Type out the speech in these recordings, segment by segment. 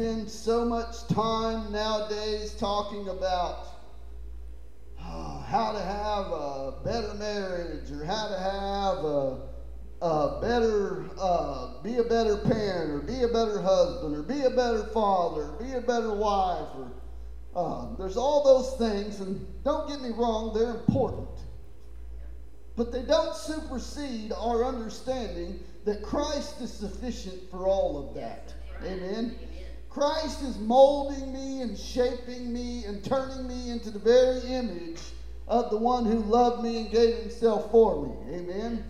spend so much time nowadays talking about uh, how to have a better marriage or how to have a, a better, uh, be a better parent or be a better husband or be a better father or be a better wife or uh, there's all those things, and don't get me wrong, they're important. But they don't supersede our understanding that Christ is sufficient for all of that. Amen. Christ is molding me and shaping me and turning me into the very image of the one who loved me and gave himself for me. Amen.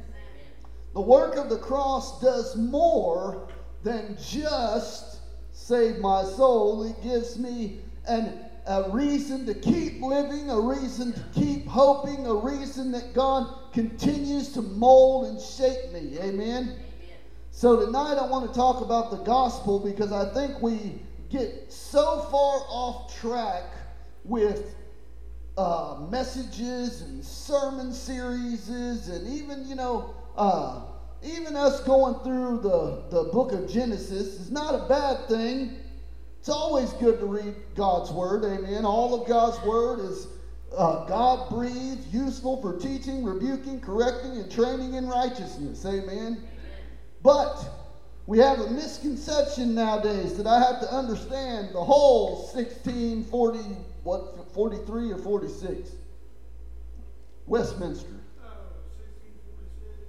The work of the cross does more than just save my soul. It gives me an a reason to keep living, a reason to keep hoping, a reason that God continues to mold and shape me. Amen? So tonight I want to talk about the gospel because I think we get so far off track with uh, messages and sermon series and even, you know, uh, even us going through the, the book of Genesis is not a bad thing it's always good to read God's Word, amen. All of God's Word is uh, God breathed, useful for teaching, rebuking, correcting, and training in righteousness, amen. But we have a misconception nowadays that I have to understand the whole 1640, what, 43 or 46? Westminster.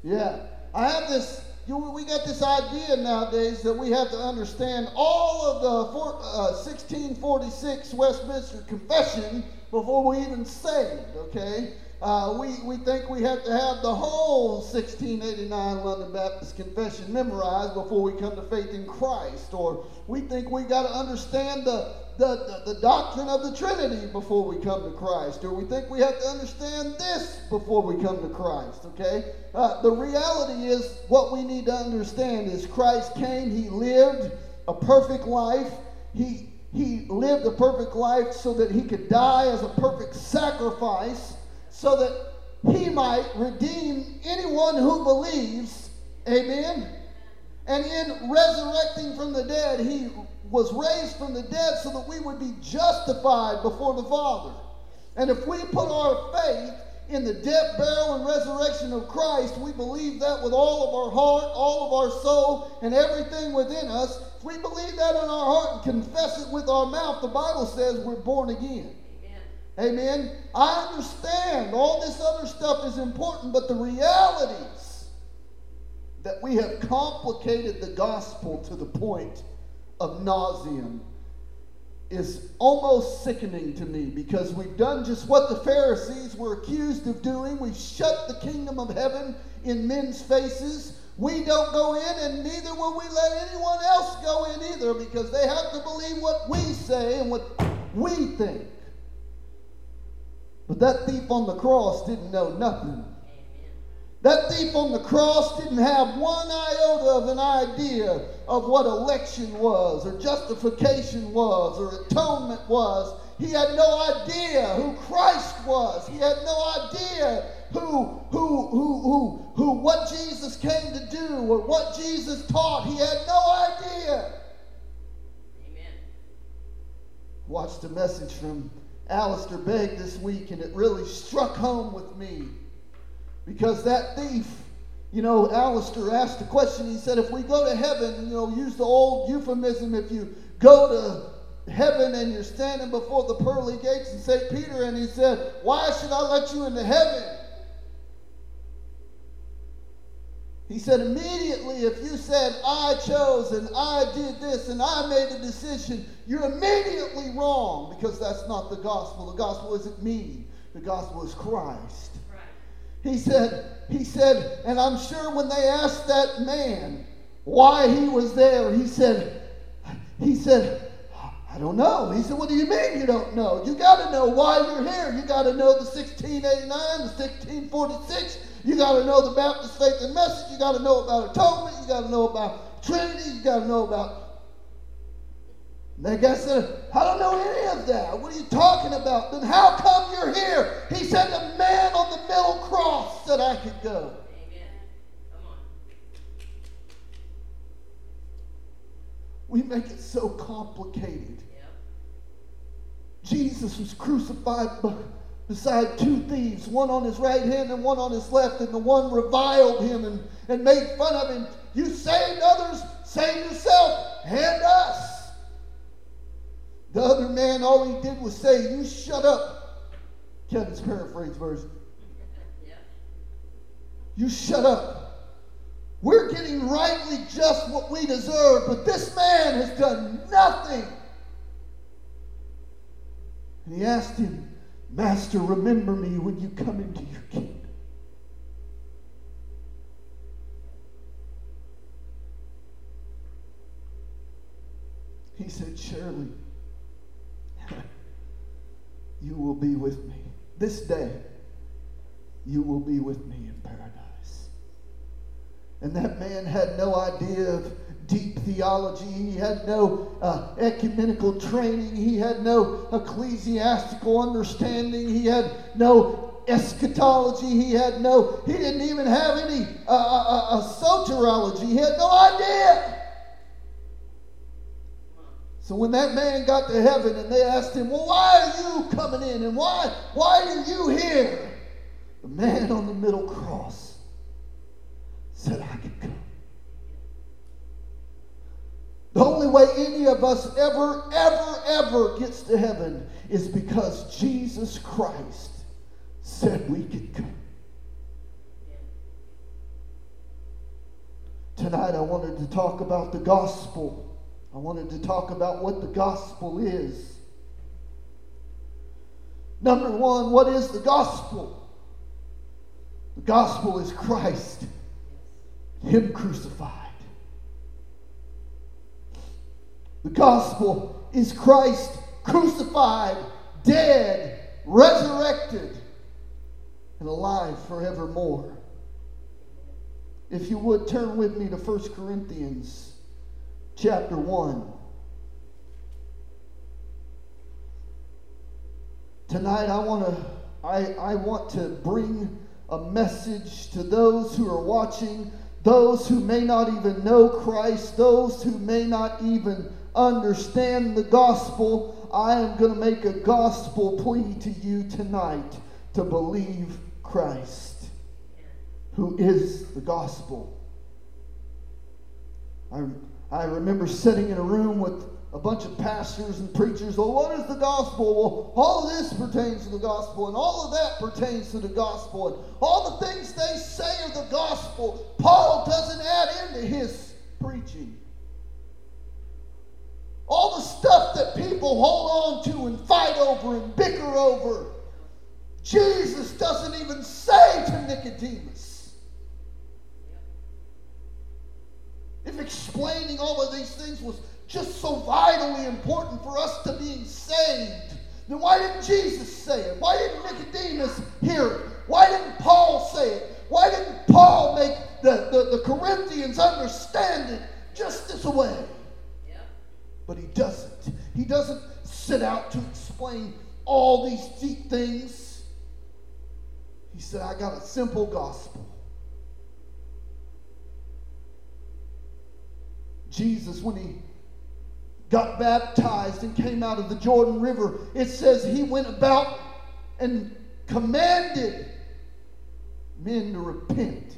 Yeah. I have this you, we got this idea nowadays that we have to understand all of the four, uh, 1646 Westminster Confession before we even saved, okay? Uh, we, we think we have to have the whole 1689 London Baptist Confession memorized before we come to faith in Christ. Or we think we got to understand the, the, the, the, doctrine of the Trinity before we come to Christ. Or we think we have to understand this before we come to Christ, okay? Uh, the reality is what we need to understand is Christ came, He lived a perfect life. He, he lived a perfect life so that He could die as a perfect sacrifice so that he might redeem anyone who believes. Amen. And in resurrecting from the dead, he was raised from the dead so that we would be justified before the Father. And if we put our faith in the death, burial, and resurrection of Christ, we believe that with all of our heart, all of our soul, and everything within us. If we believe that in our heart and confess it with our mouth, the Bible says we're born again. Amen. I understand all this other stuff is important, but the realities that we have complicated the gospel to the point of nauseum is almost sickening to me because we've done just what the Pharisees were accused of doing. We've shut the kingdom of heaven in men's faces. We don't go in, and neither will we let anyone else go in either because they have to believe what we say and what we think. But that thief on the cross didn't know nothing. That thief on the cross didn't have one iota of an idea of what election was, or justification was, or atonement was. He had no idea who Christ was. He had no idea who, who, who, who, who, what Jesus came to do or what Jesus taught. He had no idea. Amen. Watched a message from Alistair Begg this week, and it really struck home with me because that thief, you know, Alistair asked a question. He said, If we go to heaven, you know, use the old euphemism, if you go to heaven and you're standing before the pearly gates and St. Peter, and he said, Why should I let you into heaven? He said, immediately, if you said, I chose and I did this and I made a decision, you're immediately wrong because that's not the gospel. The gospel isn't me, the gospel is Christ. Right. He said, he said, and I'm sure when they asked that man why he was there, he said, he said, I don't know. He said, What do you mean you don't know? You got to know why you're here. You got to know the 1689, the 1646. You got to know the Baptist faith and message. You got to know about atonement. You got to know about Trinity. You got to know about. That guy said, I don't know any of that. What are you talking about? Then how come you're here? He said, The man on the middle cross said I could go. We make it so complicated. Jesus was crucified beside two thieves, one on his right hand and one on his left, and the one reviled him and, and made fun of him. You saved others, save yourself and us. The other man, all he did was say, You shut up. Kevin's paraphrase version. You shut up. We're getting rightly just what we deserve, but this man has done nothing. And he asked him, Master, remember me when you come into your kingdom. He said, Surely you will be with me. This day, you will be with me in paradise. And that man had no idea of deep theology. He had no uh, ecumenical training. He had no ecclesiastical understanding. He had no eschatology. He had no, he didn't even have any uh, uh, uh, soteriology. He had no idea. So when that man got to heaven and they asked him, Well, why are you coming in? And why, why are you here? The man on the middle cross said, I can come. The only way any of us ever, ever, ever gets to heaven is because Jesus Christ said we could come. Tonight I wanted to talk about the gospel. I wanted to talk about what the gospel is. Number one, what is the gospel? The gospel is Christ, Him crucified. The gospel is Christ crucified, dead, resurrected, and alive forevermore. If you would turn with me to 1 Corinthians chapter 1. Tonight I want to I, I want to bring a message to those who are watching, those who may not even know Christ, those who may not even understand the gospel, I am going to make a gospel plea to you tonight to believe Christ, who is the gospel. I, I remember sitting in a room with a bunch of pastors and preachers. Well, what is the gospel? Well, all of this pertains to the gospel, and all of that pertains to the gospel, and all the things they say of the gospel. Paul doesn't add into his preaching. All the stuff that people hold on to and fight over and bicker over, Jesus doesn't even say to Nicodemus. If explaining all of these things was just so vitally important for us to being saved, then why didn't Jesus say it? Why didn't Nicodemus hear it? Why didn't Paul say it? Why didn't Paul make the, the, the Corinthians understand it just this way? But he doesn't. He doesn't set out to explain all these deep things. He said, I got a simple gospel. Jesus, when he got baptized and came out of the Jordan River, it says he went about and commanded men to repent,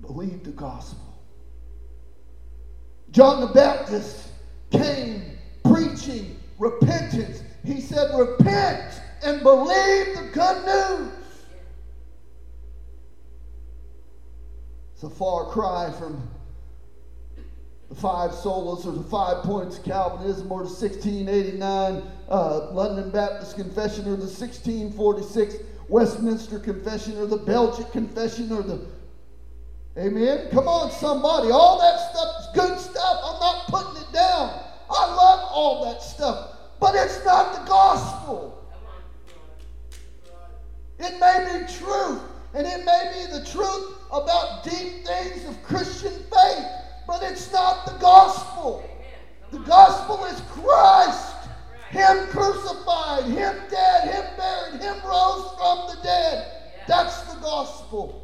believe the gospel. John the Baptist came preaching repentance. He said, Repent and believe the good news. It's a far cry from the five solas or the five points of Calvinism or the 1689 uh, London Baptist Confession or the 1646 Westminster Confession or the Belgic Confession or the Amen. Come on, somebody. All that stuff is good stuff. I'm not putting it down. I love all that stuff. But it's not the gospel. It may be truth, and it may be the truth about deep things of Christian faith, but it's not the gospel. The gospel is Christ. Him crucified, Him dead, Him buried, Him rose from the dead. That's the gospel.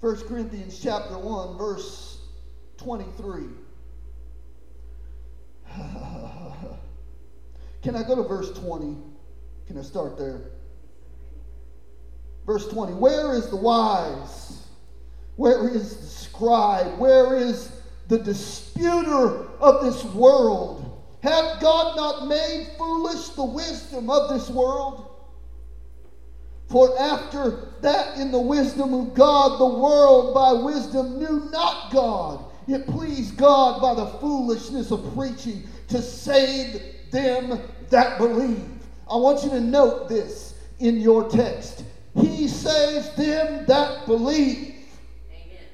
1 Corinthians chapter 1, verse 23. Can I go to verse 20? Can I start there? Verse 20. Where is the wise? Where is the scribe? Where is the disputer of this world? Hath God not made foolish the wisdom of this world? For after that, in the wisdom of God, the world by wisdom knew not God. It pleased God by the foolishness of preaching to save them that believe. I want you to note this in your text. He saves them that believe. Amen.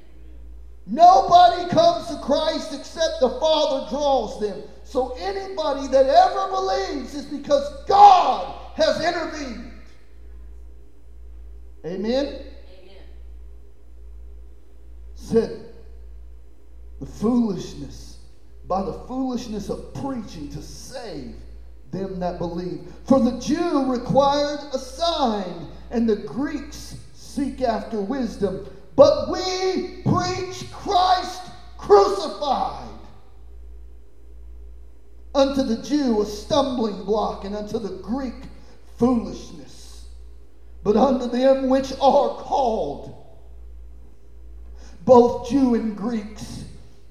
Nobody comes to Christ except the Father draws them. So anybody that ever believes is because God has intervened. Amen? Amen. Said the foolishness, by the foolishness of preaching to save them that believe. For the Jew required a sign, and the Greeks seek after wisdom. But we preach Christ crucified. Unto the Jew a stumbling block, and unto the Greek foolishness. But unto them which are called, both Jew and Greeks,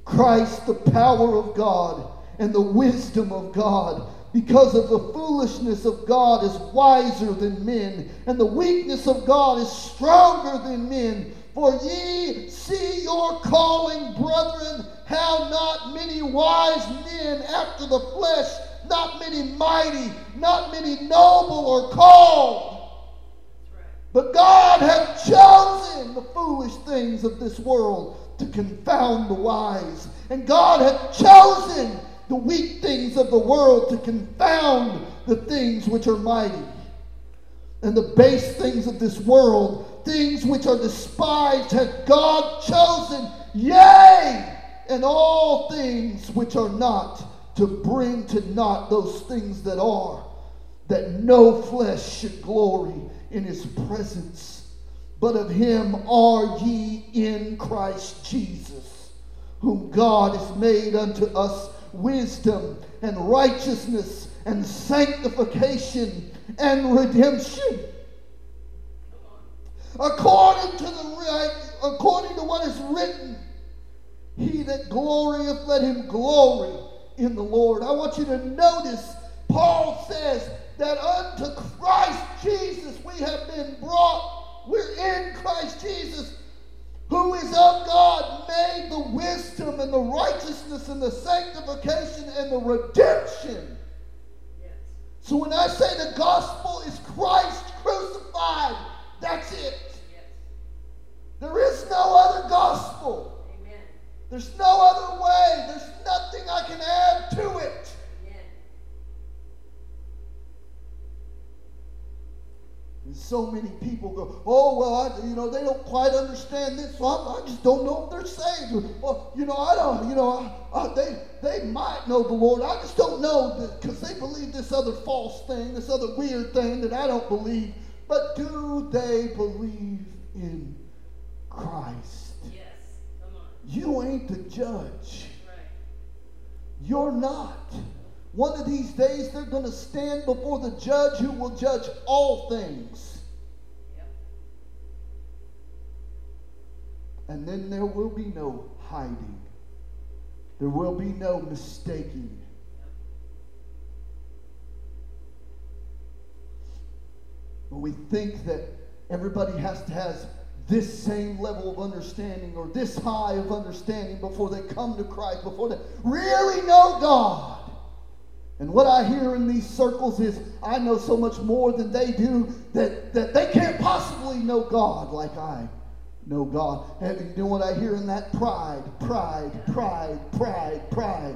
Christ the power of God and the wisdom of God because of the foolishness of God is wiser than men, and the weakness of God is stronger than men. For ye see your calling, brethren, how not many wise men after the flesh, not many mighty, not many noble are called. But God hath chosen the foolish things of this world to confound the wise. And God hath chosen the weak things of the world to confound the things which are mighty. And the base things of this world, things which are despised, hath God chosen, yea, and all things which are not, to bring to naught those things that are, that no flesh should glory in his presence. But of him are ye in Christ Jesus, whom God has made unto us wisdom and righteousness and sanctification and redemption. According to the according to what is written, he that glorieth, let him glory in the Lord. I want you to notice Paul says that unto Christ Jesus we have been brought. We're in Christ Jesus who is of God, made the wisdom and the righteousness and the sanctification and the redemption. Yes. So when I say the gospel is Christ crucified, that's it. Yes. There is no other gospel. Amen. There's no other way. There's nothing I can add to it. And so many people go, oh, well, I, you know, they don't quite understand this, so I, I just don't know if they're saved. Well, you know, I don't, you know, I, I, they, they might know the Lord. I just don't know because they believe this other false thing, this other weird thing that I don't believe. But do they believe in Christ? Yes, come on. You ain't the judge. Right. You're not. One of these days, they're going to stand before the judge who will judge all things. And then there will be no hiding, there will be no mistaking. When we think that everybody has to have this same level of understanding or this high of understanding before they come to Christ, before they really know God. And what I hear in these circles is I know so much more than they do that, that they can't possibly know God like I know God. And you know what I hear in that? Pride, pride, pride, pride, pride.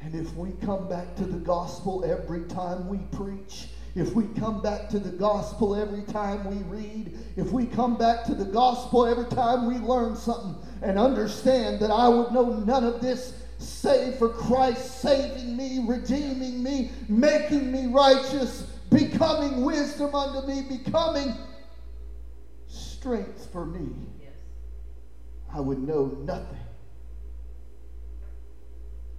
And if we come back to the gospel every time we preach, if we come back to the gospel every time we read, if we come back to the gospel every time we learn something and understand that I would know none of this save for Christ saving me, redeeming me, making me righteous, becoming wisdom unto me, becoming strength for me, Yes. I would know nothing.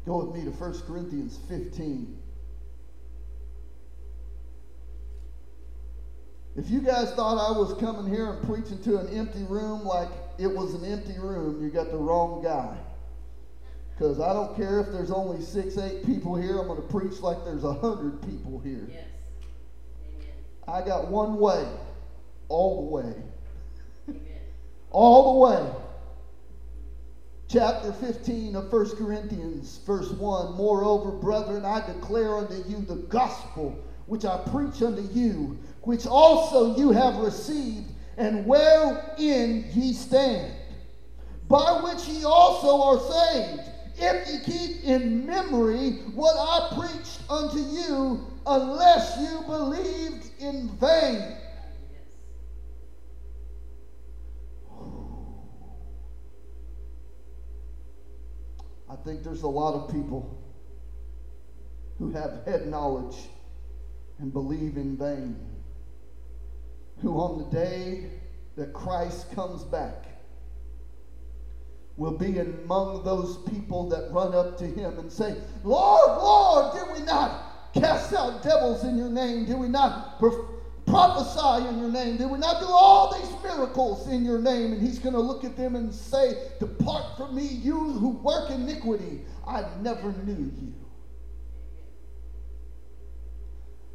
Go with me to 1 Corinthians 15. If you guys thought I was coming here and preaching to an empty room like it was an empty room, you got the wrong guy. Because I don't care if there's only six, eight people here, I'm going to preach like there's a hundred people here. Yes. Amen. I got one way, all the way. Amen. all the way. Chapter 15 of 1 Corinthians, verse 1 Moreover, brethren, I declare unto you the gospel which I preach unto you, which also you have received, and wherein ye stand, by which ye also are saved, if ye keep in memory what I preached unto you, unless you believed in vain. I think there's a lot of people who have head knowledge and believe in vain, who on the day that Christ comes back will be among those people that run up to him and say, Lord, Lord, did we not cast out devils in your name? Did we not prophesy in your name? Did we not do all these miracles in your name? And he's going to look at them and say, Depart from me, you who work iniquity. I never knew you.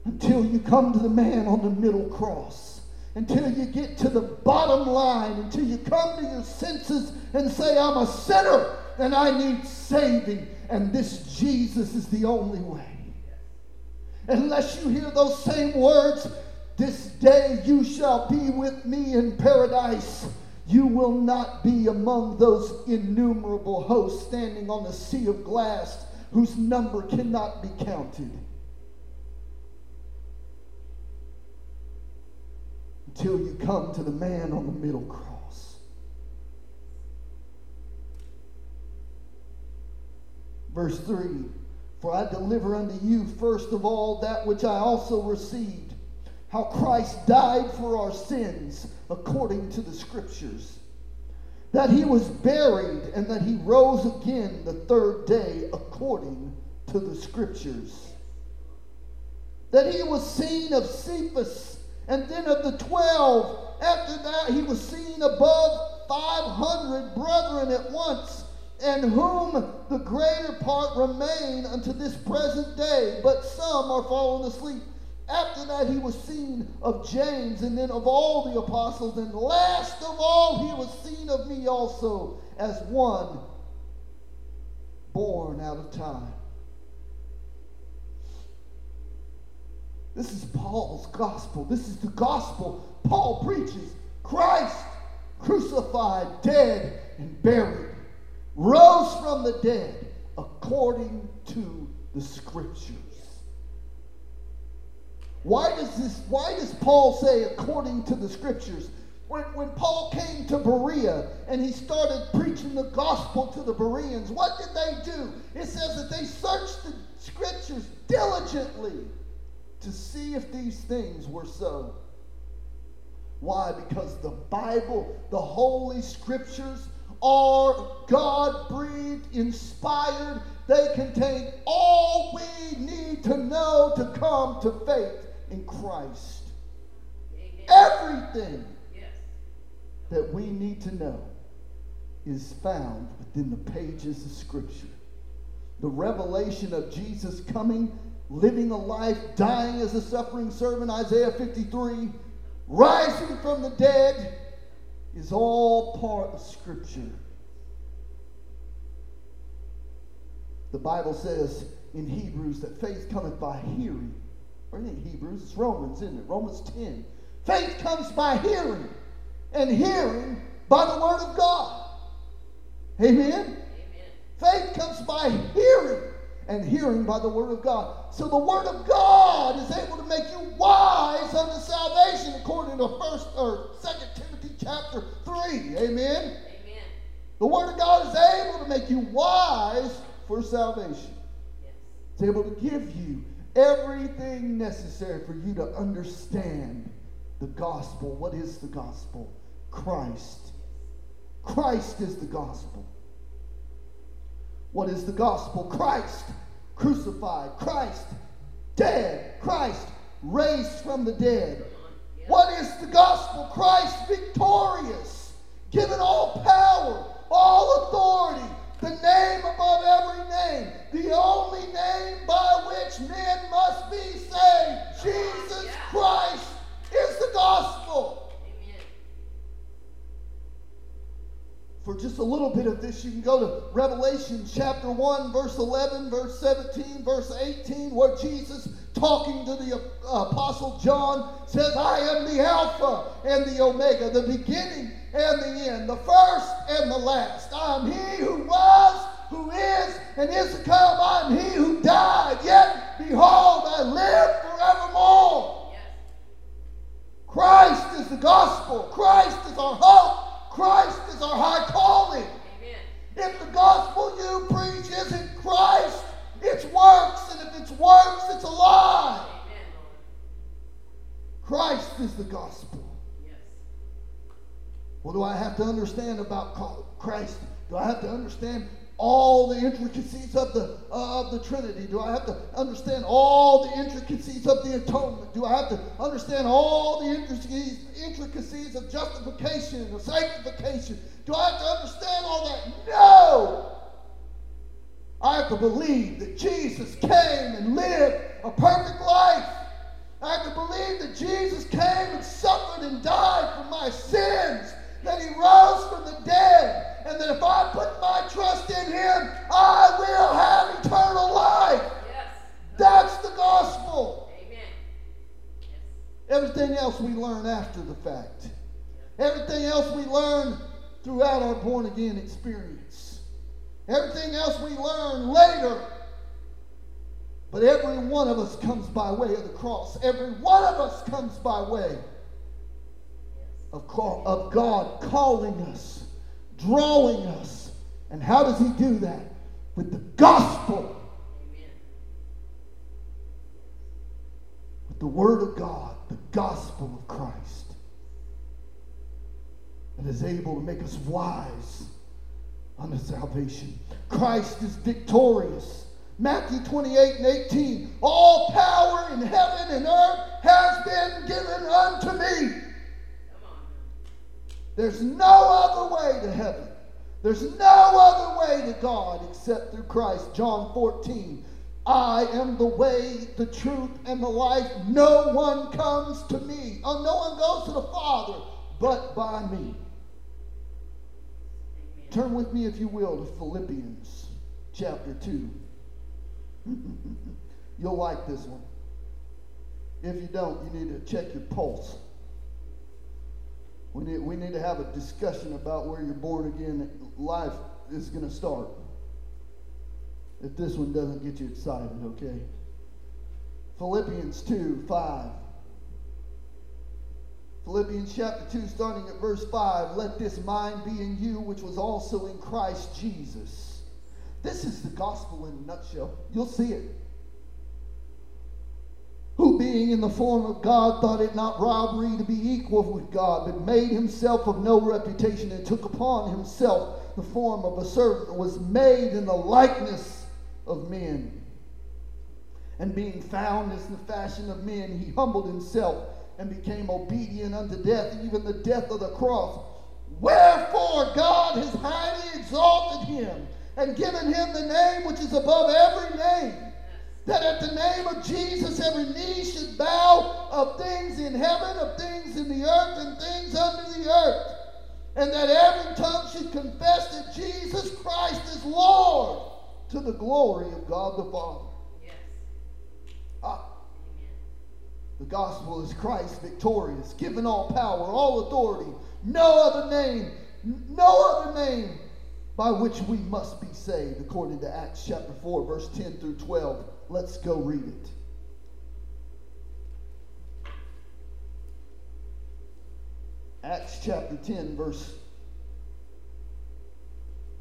Until you come to the man on the middle cross. Until you get to the bottom line. Until you come to your senses and say, I'm a sinner and I need saving. And this Jesus is the only way. Unless you hear those same words, this day you shall be with me in paradise. You will not be among those innumerable hosts standing on the sea of glass whose number cannot be counted. Until you come to the man on the middle cross. Verse 3 For I deliver unto you first of all that which I also received, how Christ died for our sins according to the Scriptures, that he was buried, and that he rose again the third day according to the Scriptures, that he was seen of Cephas, and then of the twelve. After that, he was seen above 500 brethren at once and whom the greater part remain unto this present day, but some are fallen asleep. After that, he was seen of James, and then of all the apostles, and last of all, he was seen of me also, as one born out of time. This is Paul's gospel. This is the gospel Paul preaches. Christ crucified, dead, and buried rose from the dead according to the scriptures. Why does this why does Paul say according to the scriptures? When, when Paul came to Berea and he started preaching the gospel to the Bereans, what did they do? It says that they searched the scriptures diligently to see if these things were so. Why? Because the Bible, the Holy Scriptures, are God breathed, inspired. They contain all we need to know to come to faith in Christ. Amen. Everything Yes. that we need to know is found within the pages of Scripture. The revelation of Jesus coming, living a life, dying as a suffering servant, Isaiah 53, rising from the dead, is all part of Scripture. The Bible says in Hebrews that faith cometh by hearing. Or it ain't Hebrews, it's Romans, isn't it? Romans 10. Faith comes by hearing, and hearing by the Word of God. Amen? Amen. Faith comes by hearing, and hearing by the Word of God. So the Word of God is able to make you wise unto salvation, according to First or Second Timothy chapter three. Amen. Amen. The Word of God is able to make you wise for salvation. Yes. It's able to give you everything necessary for you to understand the gospel. What is the gospel? Christ. Christ is the gospel. What is the gospel? Christ crucified, Christ dead, Christ raised from the dead. What is the gospel? Christ victorious, given all power, all authority, the name above every name, the only name by which men must be saved. Jesus Christ is the gospel. For just a little bit of this, you can go to Revelation chapter 1, verse 11, verse 17, verse 18, where Jesus, talking to the uh, Apostle John, says, I am the Alpha and the Omega, the beginning and the end, the first and the last. I am he who was, who is, and is to come. I am he who died, yet behold, I live forevermore. Yes. Christ is the gospel. Christ is our hope. Christ is our high calling. Amen. If the gospel you preach isn't Christ, it's works, and if it's works, it's a lie. Amen, Christ is the gospel. Yes. What do I have to understand about Christ? Do I have to understand all the intricacies of the uh, of the Trinity? Do I have to understand all the intricacies of the atonement? Do I have to understand all the intricacies intricacies of justification, of sanctification? Do I have to understand all that? No. I have to believe that Jesus came and lived a perfect life. I have to believe that Jesus came and suffered and died for my sins, that he rose from the dead, and that if I put my trust in him, I will have eternal life. Yes. That's the gospel. Amen. Yes. Everything else we learn after the fact. Everything else we learn throughout our born again experience. Everything else we learn later. But every one of us comes by way of the cross. Every one of us comes by way. Of, call, of God calling us, drawing us. And how does He do that? With the gospel, with the Word of God, the gospel of Christ. And is able to make us wise unto salvation. Christ is victorious. Matthew 28 and 18. All power in heaven and earth has been given unto me. There's no other way to heaven. There's no other way to God except through Christ. John 14. I am the way, the truth, and the life. No one comes to me. Oh, no one goes to the Father but by me. Turn with me, if you will, to Philippians chapter 2. You'll like this one. If you don't, you need to check your pulse. We need, we need to have a discussion about where your born again life is going to start. If this one doesn't get you excited, okay? Philippians 2 5. Philippians chapter 2, starting at verse 5. Let this mind be in you, which was also in Christ Jesus. This is the gospel in a nutshell. You'll see it. Who, being in the form of God, thought it not robbery to be equal with God, but made himself of no reputation, and took upon himself the form of a servant, was made in the likeness of men. And being found as the fashion of men, he humbled himself and became obedient unto death, even the death of the cross. Wherefore God has highly exalted him and given him the name which is above every name, that at the name of Jesus every knee should bow of things in heaven, of things in the earth, and things under the earth, and that every tongue should confess that Jesus Christ is Lord to the glory of God the Father. Yes. Ah, Amen. the gospel is Christ victorious, given all power, all authority, no other name, no other name by which we must be saved, according to Acts chapter 4, verse 10 through 12. Let's go read it. Acts chapter 10, verse,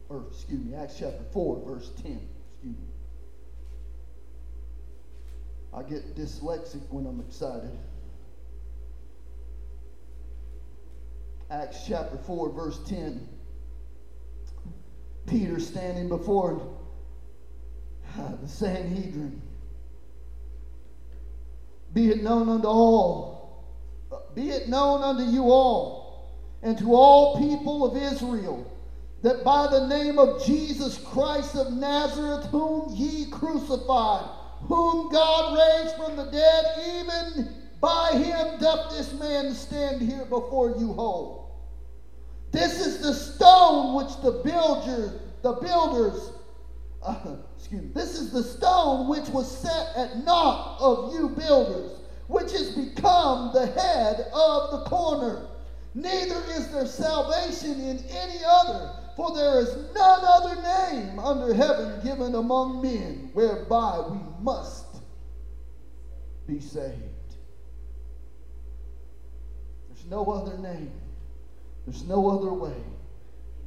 or excuse me, Acts chapter 4, verse 10. Excuse me. I get dyslexic when I'm excited. Acts chapter 4, verse 10. Peter standing before uh, the Sanhedrin. Be it known unto all, uh, be it known unto you all, and to all people of Israel, that by the name of Jesus Christ of Nazareth, whom ye crucified, whom God raised from the dead, even by him doth this man stand here before you whole. This is the stone which the builders, the builders, uh, excuse me, this is the stone which was set at naught of you builders, which has become the head of the corner. Neither is there salvation in any other, for there is none other name under heaven given among men whereby we must be saved. There's no other name. There's no other way.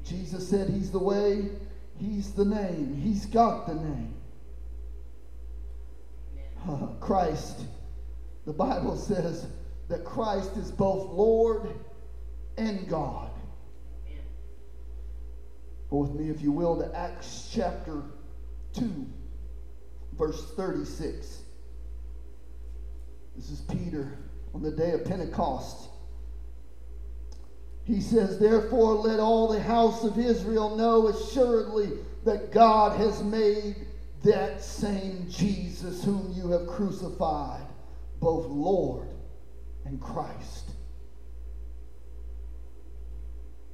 Jesus said he's the way, he's the name, he's got the name. Christ, the Bible says that Christ is both Lord and God. Go with me, if you will, to Acts chapter 2, verse 36. This is Peter on the day of Pentecost. He says, Therefore, let all the house of Israel know assuredly that God has made that same Jesus whom you have crucified, both Lord and Christ.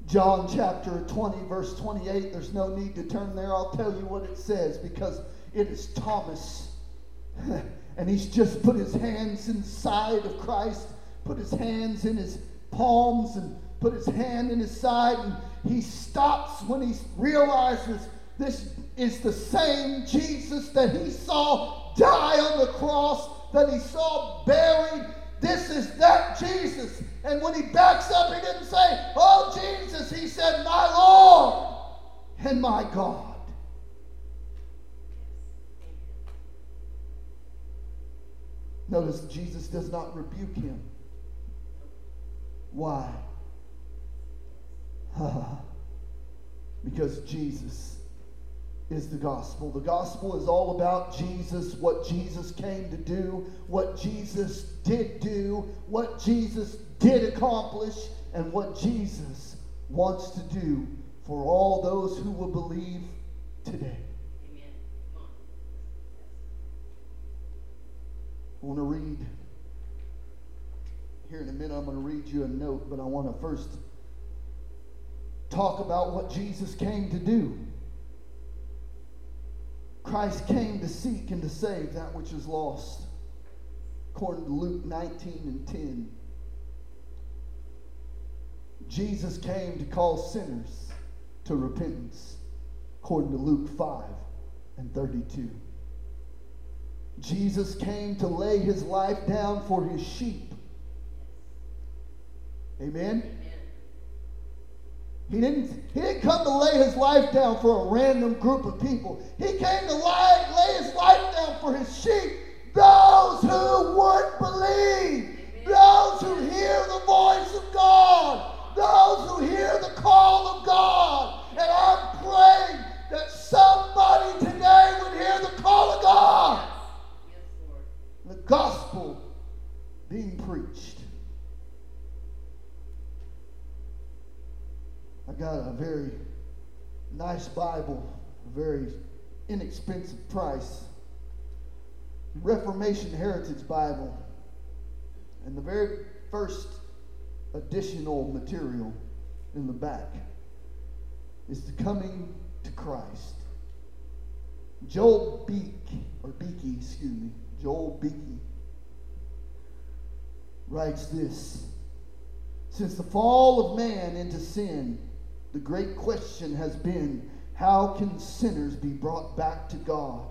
John chapter 20, verse 28, there's no need to turn there. I'll tell you what it says because it is Thomas. and he's just put his hands inside of Christ, put his hands in his palms, and put his hand in his side. And he stops when he realizes this is the same Jesus that he saw die on the cross, that he saw buried. This is that Jesus. And when he backs up, he didn't say, Oh, Jesus. He said, My Lord and my God. Notice Jesus does not rebuke him. Why? because Jesus is the gospel. The gospel is all about Jesus, what Jesus came to do, what Jesus did do, what Jesus did accomplish, and what Jesus wants to do for all those who will believe today. I want to read, here in a minute, I'm going to read you a note, but I want to first talk about what Jesus came to do. Christ came to seek and to save that which is lost, according to Luke 19 and 10. Jesus came to call sinners to repentance, according to Luke 5 and 32. Jesus came to lay his life down for his sheep. Amen? He didn't, he didn't come to lay his life down for a random group of people. He came to lay, lay his life down for his sheep, those who would believe, those who hear the voice of God, those who hear the call of God. And I'm praying that somebody today would hear the call of God, Yes, Lord. the gospel being preached. I got a very nice Bible, a very inexpensive price. Reformation Heritage Bible. And the very first additional material in the back is the coming to Christ. Joel Beek, or Beeke, excuse me, Joel Beeke writes this Since the fall of man into sin, the great question has been how can sinners be brought back to God?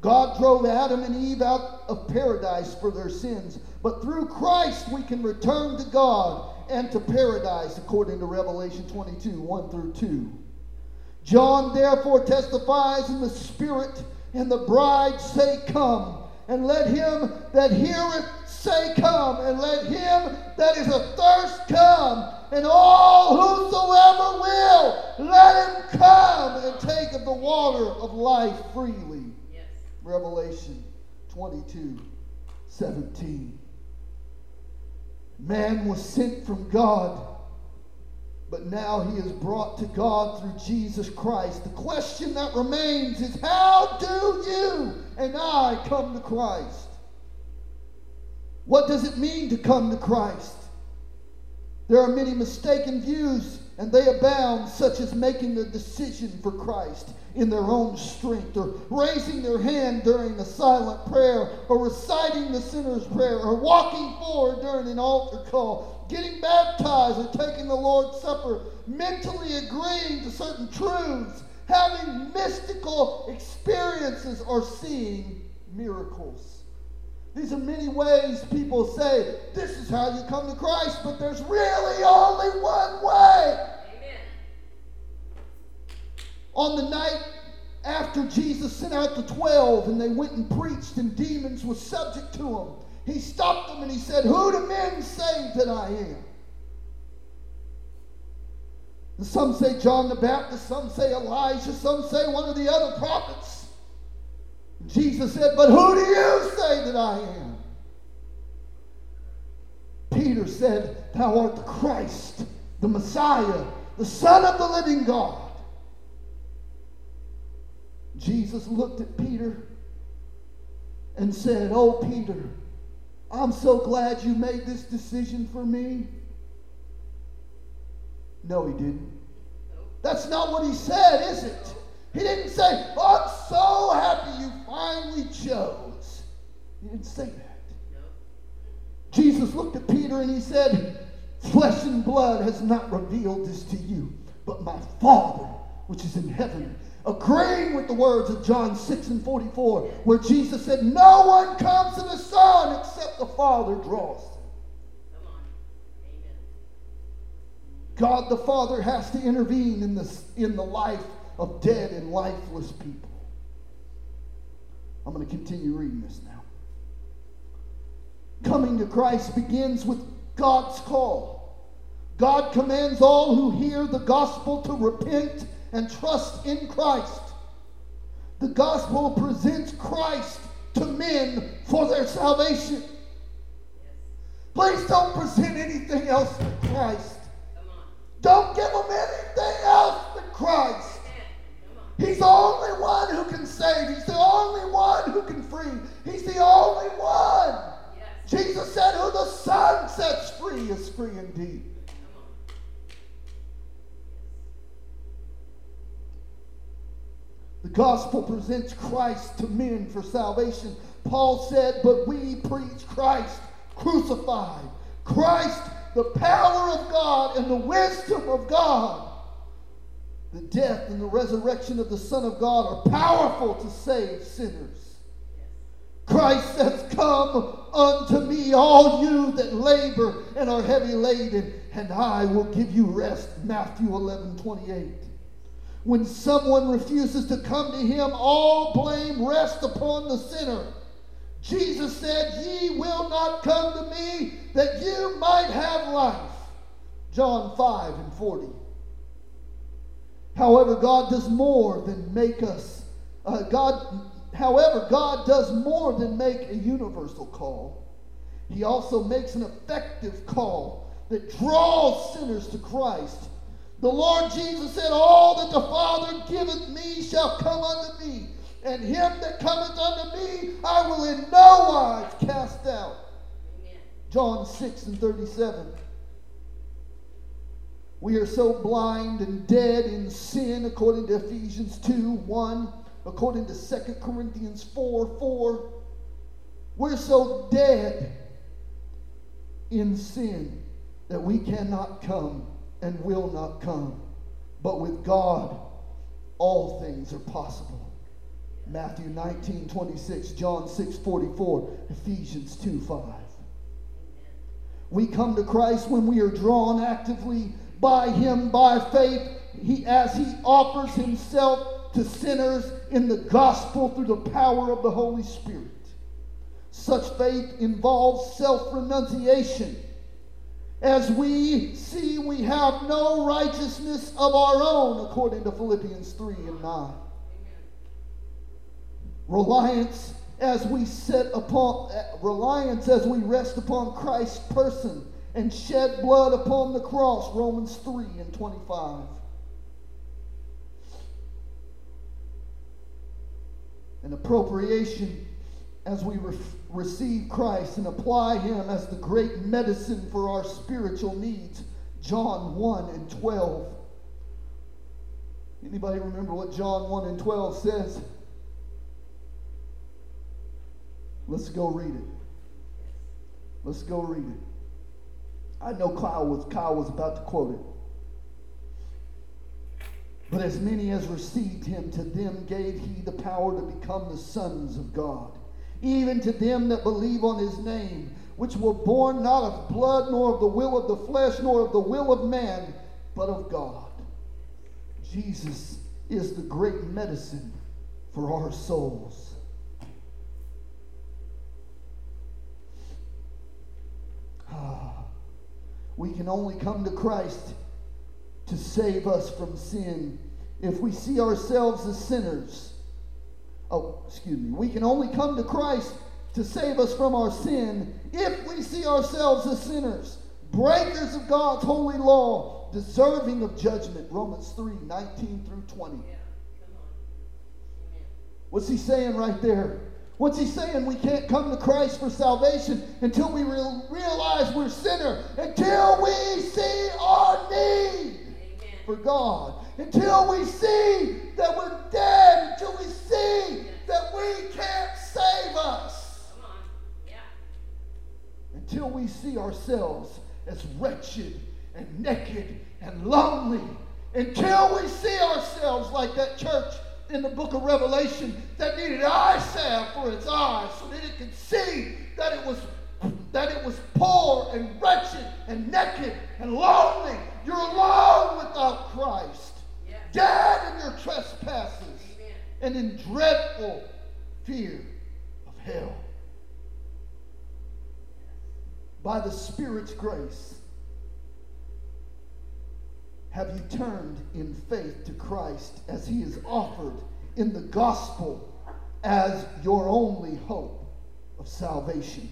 God drove Adam and Eve out of paradise for their sins, but through Christ we can return to God and to paradise, according to Revelation 22 1 through 2. John therefore testifies in the Spirit, and the bride say, Come. And let him that heareth say, Come. And let him that is athirst come. And all whosoever will, let him come and take of the water of life freely. Yes. Revelation 22 17. Man was sent from God, but now he is brought to God through Jesus Christ. The question that remains is how do you and I come to Christ? What does it mean to come to Christ? There are many mistaken views, and they abound, such as making the decision for Christ in their own strength, or raising their hand during a silent prayer, or reciting the sinner's prayer, or walking forward during an altar call, getting baptized, or taking the Lord's Supper, mentally agreeing to certain truths, having mystical experiences, or seeing miracles. These are many ways people say, this is how you come to Christ, but there's really only one way. Amen. On the night after Jesus sent out the twelve and they went and preached and demons were subject to them, he stopped them and he said, Who do men say that I am? And some say John the Baptist, some say Elijah, some say one of the other prophets. Jesus said, But who do you say that I am? Peter said, Thou art the Christ, the Messiah, the Son of the living God. Jesus looked at Peter and said, Oh, Peter, I'm so glad you made this decision for me. No, he didn't. That's not what he said, is it? He didn't say, oh, I'm so happy you finally chose. He didn't say that. No. Jesus looked at Peter and he said, Flesh and blood has not revealed this to you, but my Father, which is in heaven. Agreeing with the words of John 6 and 44, where Jesus said, No one comes to the Son except the Father draws them. Come on. Amen. God the Father has to intervene in, this, in the life of dead and lifeless people. I'm going to continue reading this now. Coming to Christ begins with God's call. God commands all who hear the gospel to repent and trust in Christ. The gospel presents Christ to men for their salvation. Please don't present anything else but Christ. Don't give them anything else but Christ. Amen. Come on. He's the only one who can save. He's the only one who can free. He's the only one. Yes. Jesus said, Who the Son sets free is free indeed. The gospel presents Christ to men for salvation. Paul said, But we preach Christ crucified. Christ, the power of God and the wisdom of God. The death and the resurrection of the Son of God are powerful to save sinners. Christ says, Come unto me, all you that labor and are heavy laden, and I will give you rest. Matthew 11 28. When someone refuses to come to him, all blame rests upon the sinner. Jesus said, Ye will not come to me that you might have life. John 5 and 40. However, God does more than make us. Uh, God, however, God does more than make a universal call. He also makes an effective call that draws sinners to Christ. The Lord Jesus said, All that the Father giveth me shall come unto me, and him that cometh unto me I will in no wise cast out. Amen. John 6 and 37. We are so blind and dead in sin, according to Ephesians 2 1, according to 2 Corinthians 4 4. We're so dead in sin that we cannot come and will not come. But with God, all things are possible. Matthew 19 26, John 6 44, Ephesians 2 5. We come to Christ when we are drawn actively by Him by faith, he, as He offers Himself to sinners in the gospel through the power of the Holy Spirit. Such faith involves self renunciation. as we see we have no righteousness of our own, according to Philippians 3 and 9. Reliance as we set upon reliance as we rest upon Christ's person and shed blood upon the cross, Romans 3 and 25. An appropriation as we re- receive Christ and apply Him as the great medicine for our spiritual needs. John 1 and 12. Anybody remember what John 1 and 12 says? Let's go read it. Let's go read it. I know Kyle was Kyle was about to quote it. But as many as received him, to them gave he the power to become the sons of God, even to them that believe on his name, which were born not of blood, nor of the will of the flesh, nor of the will of man, but of God. Jesus is the great medicine for our souls. Ah, we can only come to Christ to save us from sin if we see ourselves as sinners. Oh, excuse me. We can only come to Christ to save us from our sin if we see ourselves as sinners, breakers of God's holy law, deserving of judgment. Romans 3 19 through 20. Yeah. Come on. Amen. What's he saying right there? What's he saying? We can't come to Christ for salvation until we re- realize we're sinner, until we see our need Amen. for God, until we see that we're dead, until we see that we can't save us, Yeah. until we see ourselves as wretched and naked and lonely, until we see ourselves like that church in the book of Revelation that needed eye salve for its eyes so that it could see that it was that it was poor and wretched and naked and lonely. You're alone without Christ, dead in your trespasses, Amen. and in dreadful fear of hell. By the Spirit's grace, have you turned in faith to Christ as he is offered in the gospel as your only hope of salvation?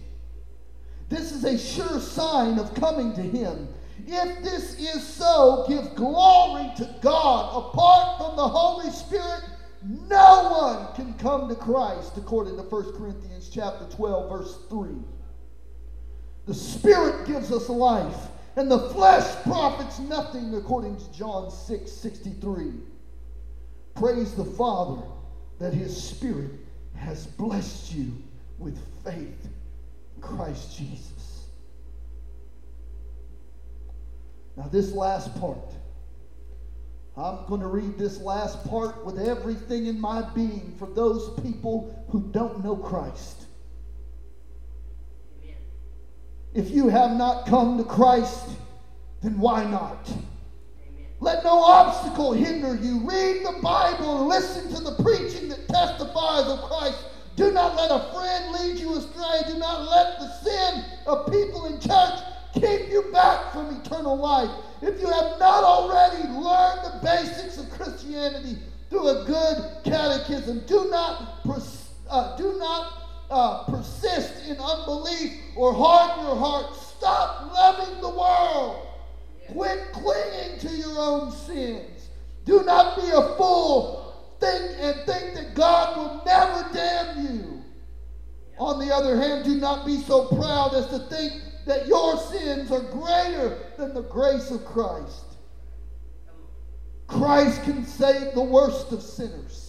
This is a sure sign of coming to him. If this is so, give glory to God. Apart from the Holy Spirit, no one can come to Christ, according to 1 Corinthians chapter 12, verse 3. The Spirit gives us life, and the flesh profits nothing, according to John 6 63. Praise the Father that His Spirit has blessed you with faith in Christ Jesus. Now, this last part, I'm going to read this last part with everything in my being for those people who don't know Christ. Amen. If you have not come to Christ, then why not? Let no obstacle hinder you. Read the Bible and listen to the preaching that testifies of Christ. Do not let a friend lead you astray. Do not let the sin of people in church keep you back from eternal life. If you have not already learned the basics of Christianity through a good catechism, do not uh, do not uh, persist in unbelief or harden your heart. Stop loving the world. Quit clinging to your own sins. Do not be a fool think and think that God will never damn you. On the other hand, do not be so proud as to think that your sins are greater than the grace of Christ. Christ can save the worst of sinners.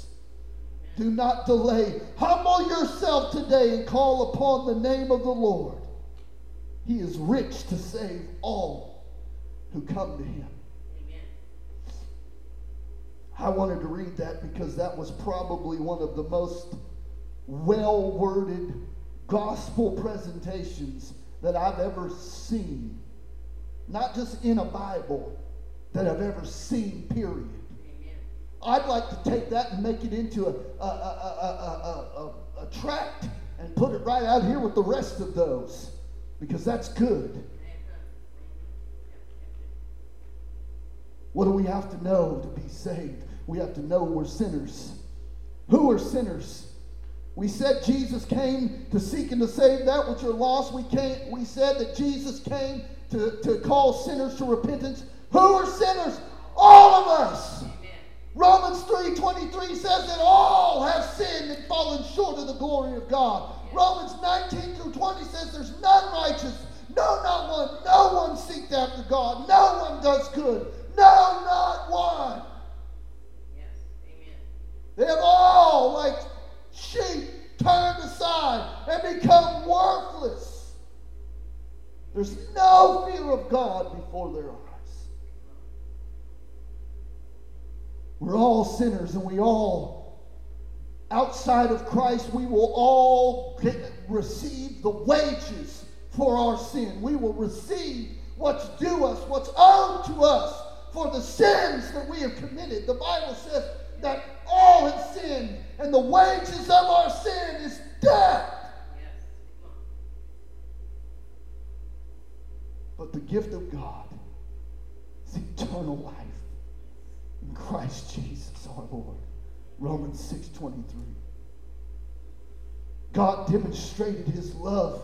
Do not delay. Humble yourself today and call upon the name of the Lord. He is rich to save all who come to him. Amen. I wanted to read that because that was probably one of the most well worded gospel presentations that I've ever seen. Not just in a Bible, that I've ever seen, period. I'd like to take that and make it into a, a, a, a, a tract and put it right out here with the rest of those because that's good. What do we have to know to be saved? We have to know we're sinners. Who are sinners? We said Jesus came to seek and to save that which are lost. We, came, we said that Jesus came to, to call sinners to repentance. Who are sinners? All of us. Romans 3:23 says that all have sinned and fallen short of the glory of God. Romans 19 through 20 says there's none righteous. No, not one. No one seeks after God. No one does good. No, not one. Yes. Amen. They have all, like sheep, turned aside and become worthless. There's no fear of God before their eyes. We're all sinners and we all, outside of Christ, we will all get, receive the wages for our sin. We will receive what's due us, what's owed to us for the sins that we have committed. The Bible says that all have sinned and the wages of our sin is death. But the gift of God is eternal life Christ Jesus our Lord. Romans 6:23. God demonstrated his love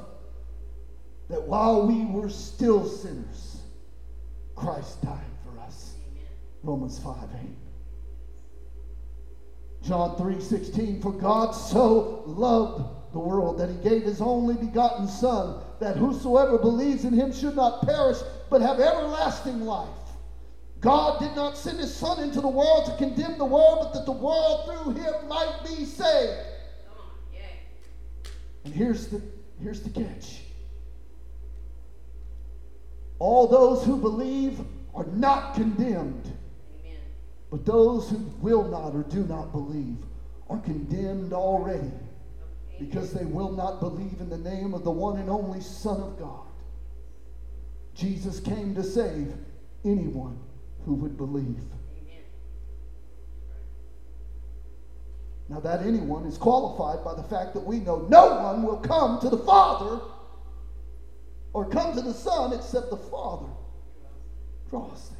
that while we were still sinners, Christ died for us. Romans 5 8. John 3 16. For God so loved the world that he gave his only begotten Son, that whosoever believes in him should not perish, but have everlasting life. God did not send his Son into the world to condemn the world, but that the world through him might be saved. And here's the, here's the catch. All those who believe are not condemned. Amen. But those who will not or do not believe are condemned already Amen. because they will not believe in the name of the one and only Son of God. Jesus came to save anyone who would believe. Now, that anyone is qualified by the fact that we know no one will come to the Father or come to the Son except the Father draws them.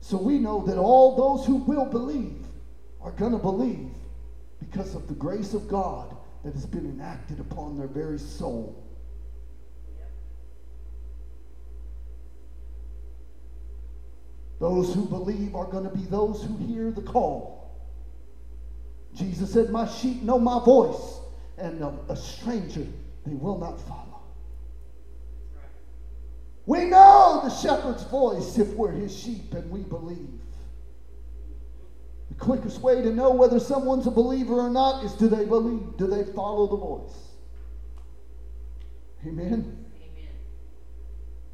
So we know that all those who will believe are going to believe because of the grace of God that has been enacted upon their very soul. Yep. Those who believe are going to be those who hear the call. Jesus said, My sheep know my voice, and a, stranger they will not follow. We know the shepherd's voice if we're his sheep and we believe. The quickest way to know whether someone's a believer or not is do they believe? Do they follow the voice? Amen.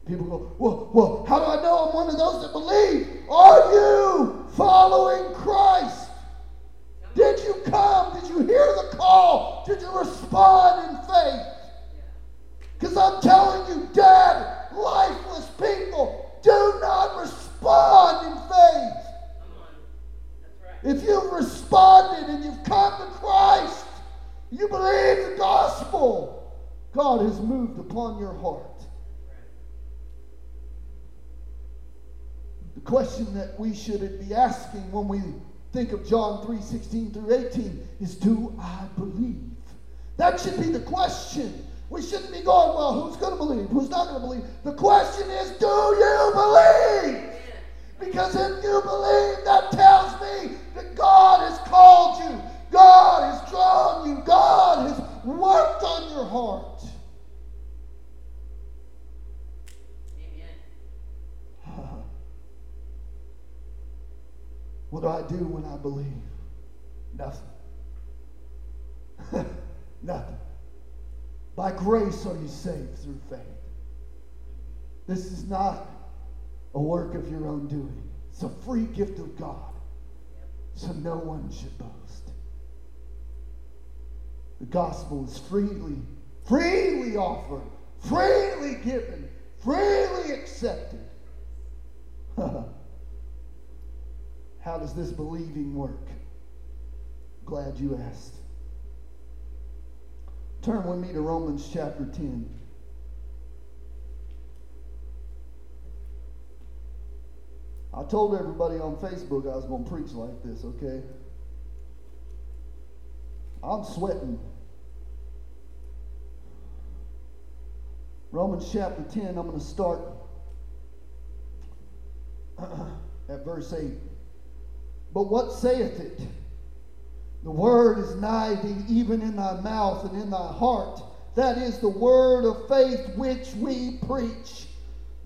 People go, well, well, how do I know I'm one of those that believe? Are you following Christ? Did you come? Did you hear the call? Did you respond in faith? Because I'm telling you, dead, lifeless people do not respond in faith. Right. If you've responded and you've come to Christ, you believe the gospel, God has moved upon your heart. That's right. The question that we should be asking when we think of John 3 16 through 18 is Do I believe? That should be the question. We shouldn't be going, Well, who's going to believe? Who's not going to believe? The question is Do you believe? Because if you believe, that tells me that God has called you, God has drawn you, God has worked on your heart. Amen. What do I do when I believe? Nothing. Nothing. By grace are you saved through faith. This is not a work of your own doing. It's a free gift of God. So no one should boast. The gospel is freely, freely offered, freely given, freely accepted. How does this believing work? Glad you asked. Turn with me to Romans chapter 10. I told everybody on Facebook I was going to preach like this, okay? I'm sweating. Romans chapter 10, I'm going to start at verse 8. But what saith it? The word is nigh thee, even in thy mouth and in thy heart. That is the word of faith which we preach.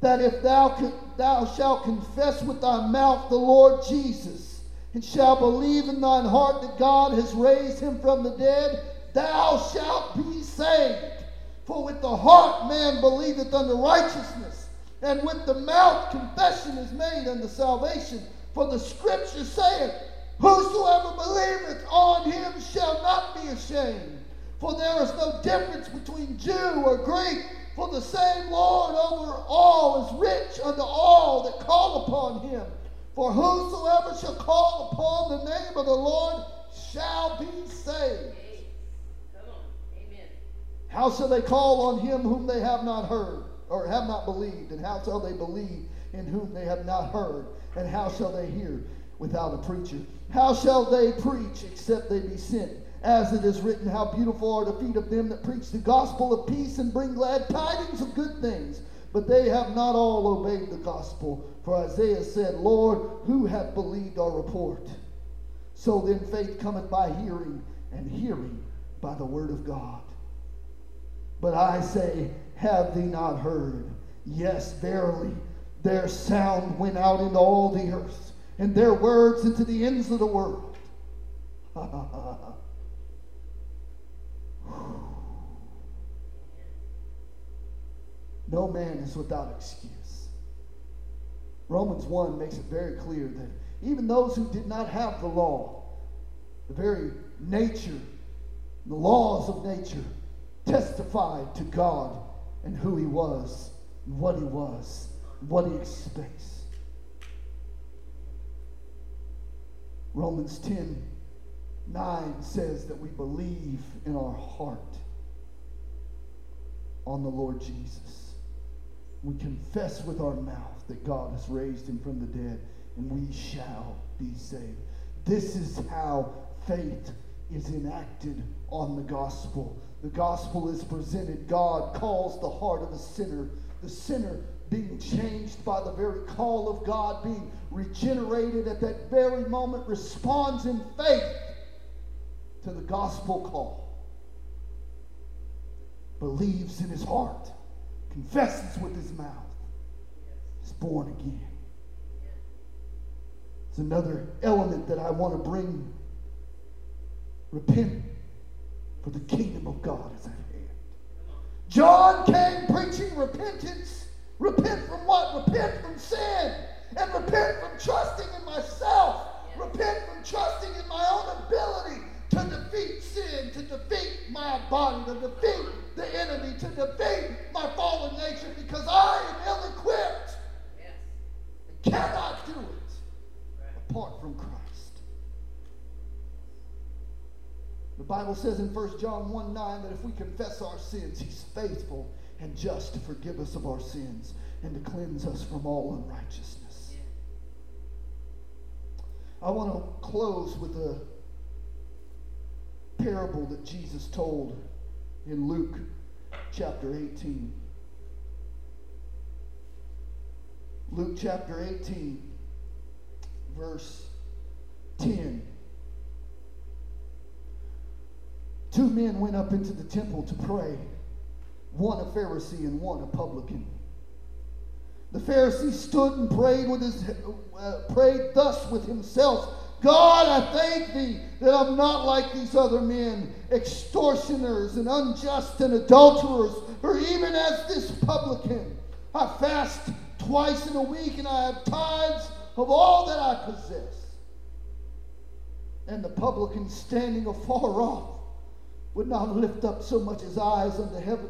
That if thou, thou shalt confess with thy mouth the Lord Jesus, and shalt believe in thine heart that God has raised him from the dead, thou shalt be saved. For with the heart man believeth unto righteousness, and with the mouth confession is made unto salvation. For the scripture saith, Whosoever believeth on him shall not be ashamed. For there is no difference between Jew or Greek, for the same Lord over all is rich unto all that call upon him. For whosoever shall call upon the name of the Lord shall be saved. How shall they call on him whom they have not heard, or have not believed? And how shall they believe in whom they have not heard? And how shall they hear without a preacher? How shall they preach except they be sent? As it is written, How beautiful are the feet of them that preach the gospel of peace and bring glad tidings of good things. But they have not all obeyed the gospel. For Isaiah said, Lord, who hath believed our report? So then faith cometh by hearing, and hearing by the word of God. But I say, Have thee not heard? Yes, verily, their sound went out into all the earth, and their words into the ends of the world. no man is without excuse. Romans 1 makes it very clear that even those who did not have the law, the very nature, the laws of nature, testified to God and who He was, and what He was, what He expects. Romans 10 9 says that we believe in our heart on the Lord Jesus. We confess with our mouth that God has raised him from the dead, and we shall be saved. This is how faith is enacted on the gospel. The gospel is presented. God calls the heart of a sinner. The sinner being changed by the very call of God, being regenerated at that very moment, responds in faith to the gospel call, believes in his heart, confesses with his mouth, is born again. It's another element that I want to bring. Repent, for the kingdom of God is at hand. John came preaching repentance. Repent from what? Repent from sin. And repent from trusting in myself. Repent from trusting in my own ability to defeat sin, to defeat my body, to defeat the enemy, to defeat my fallen nature because I am ill equipped Yes. and cannot do it Right. apart from Christ. The Bible says in 1 John 1 9 that if we confess our sins, He's faithful and just to forgive us of our sins and to cleanse us from all unrighteousness. I want to close with a parable that Jesus told in Luke chapter 18. Luke chapter 18, verse 10. Two men went up into the temple to pray, one a Pharisee and one a publican. The Pharisee stood and prayed with his uh, prayed thus with himself. God, I thank thee that I'm not like these other men, extortioners and unjust and adulterers, or even as this publican. I fast twice in a week and I have tithes of all that I possess. And the publican standing afar off would not lift up so much as eyes unto heaven,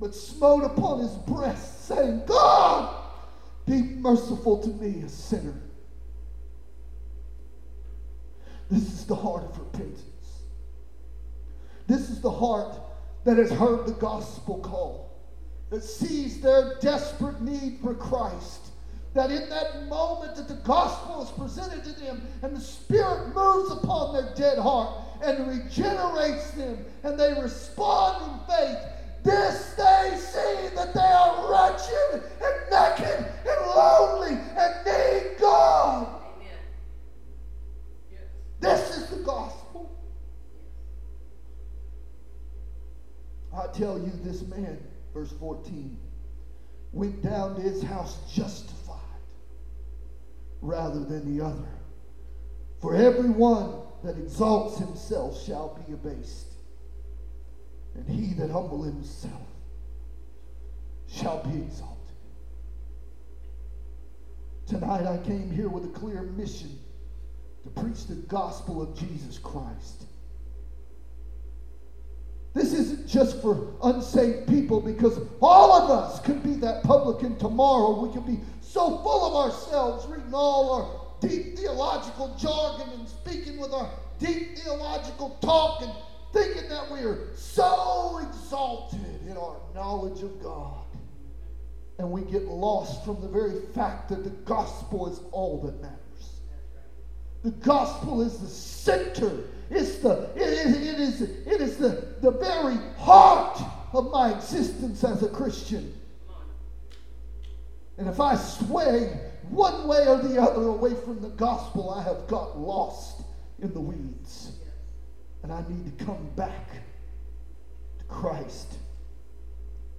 but smote upon his breast, saying, God, be merciful to me, a sinner. This is the heart of repentance. This is the heart that has heard the gospel call, that sees their desperate need for Christ, that in that moment that the gospel is presented to them and the Spirit moves upon their dead heart and regenerates them and they respond in faith, this they see that they are wretched and naked and lonely and need God. Amen. This is the gospel. I tell you, this man, verse 14, went down to his house justified rather than the other. For everyone that exalts himself shall be abased, and he that humble himself shall be exalted. Tonight I came here with a clear mission to preach the gospel of Jesus Christ. This isn't just for unsaved people because all of us could be that publican tomorrow. We could be so full of ourselves, reading all our deep theological jargon and speaking with our deep theological talk and thinking that we are so exalted in our knowledge of God. And we get lost from the very fact that the gospel is all that matters. The gospel is the center. It's the it is, it is, it is the, the very heart of my existence as a Christian. And if I sway one way or the other away from the gospel, I have got lost in the weeds. And I need to come back to Christ.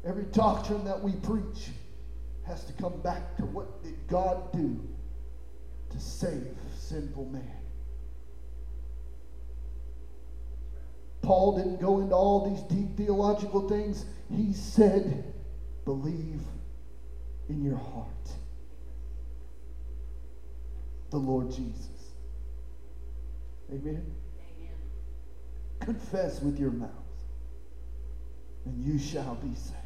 Every doctrine that we preach has to come back to what did God do to save sinful man. Paul didn't go into all these deep theological things. He said, believe in your heart the Lord Jesus. Amen. Confess with your mouth, and you shall be saved.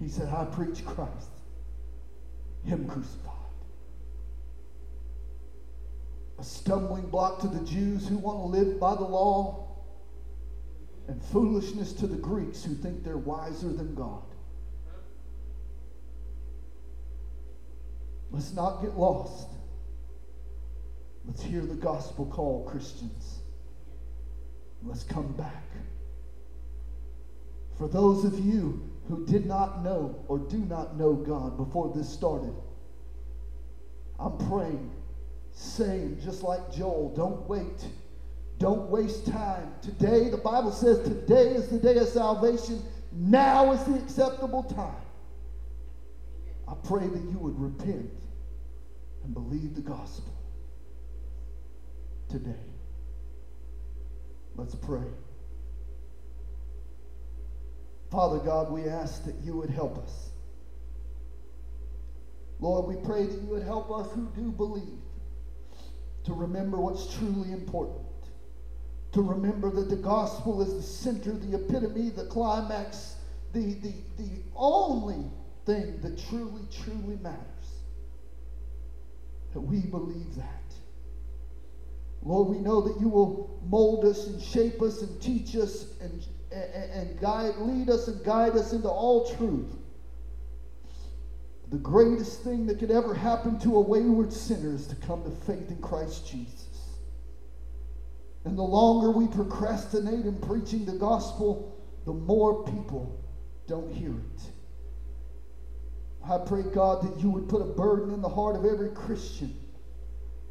He said, I preach Christ, Him crucified. A stumbling block to the Jews who want to live by the law, and foolishness to the Greeks who think they're wiser than God. Let's not get lost. Let's hear the gospel call, Christians. Let's come back. For those of you who did not know or do not know God before this started, I'm praying, saying, just like Joel, don't wait. Don't waste time. Today, the Bible says today is the day of salvation. Now is the acceptable time. I pray that you would repent and believe the gospel today. Let's pray. Father God, we ask that you would help us. Lord, we pray that you would help us who do believe to remember what's truly important. To remember that the gospel is the center, the epitome, the climax, the, the, the only thing that truly, truly matters. That we believe that. Lord, we know that you will mold us and shape us and teach us and, and, guide, lead us and guide us into all truth. The greatest thing that could ever happen to a wayward sinner is to come to faith in Christ Jesus. And the longer we procrastinate in preaching the gospel, the more people don't hear it. I pray, God, that you would put a burden in the heart of every Christian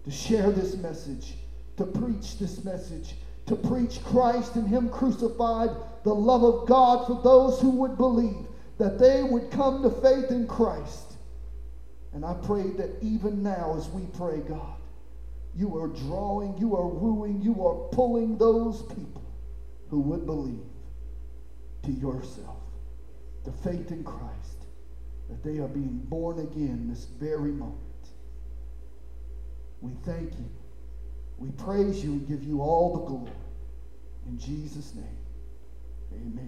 to share this message, to preach this message, to preach Christ and Him crucified, the love of God for those who would believe, that they would come to faith in Christ. And I pray that even now, as we pray, God, you are drawing, you are wooing, you are pulling those people who would believe to yourself, to faith in Christ, that they are being born again this very moment. We thank you. We praise you and give you all the glory. In Jesus' name, amen.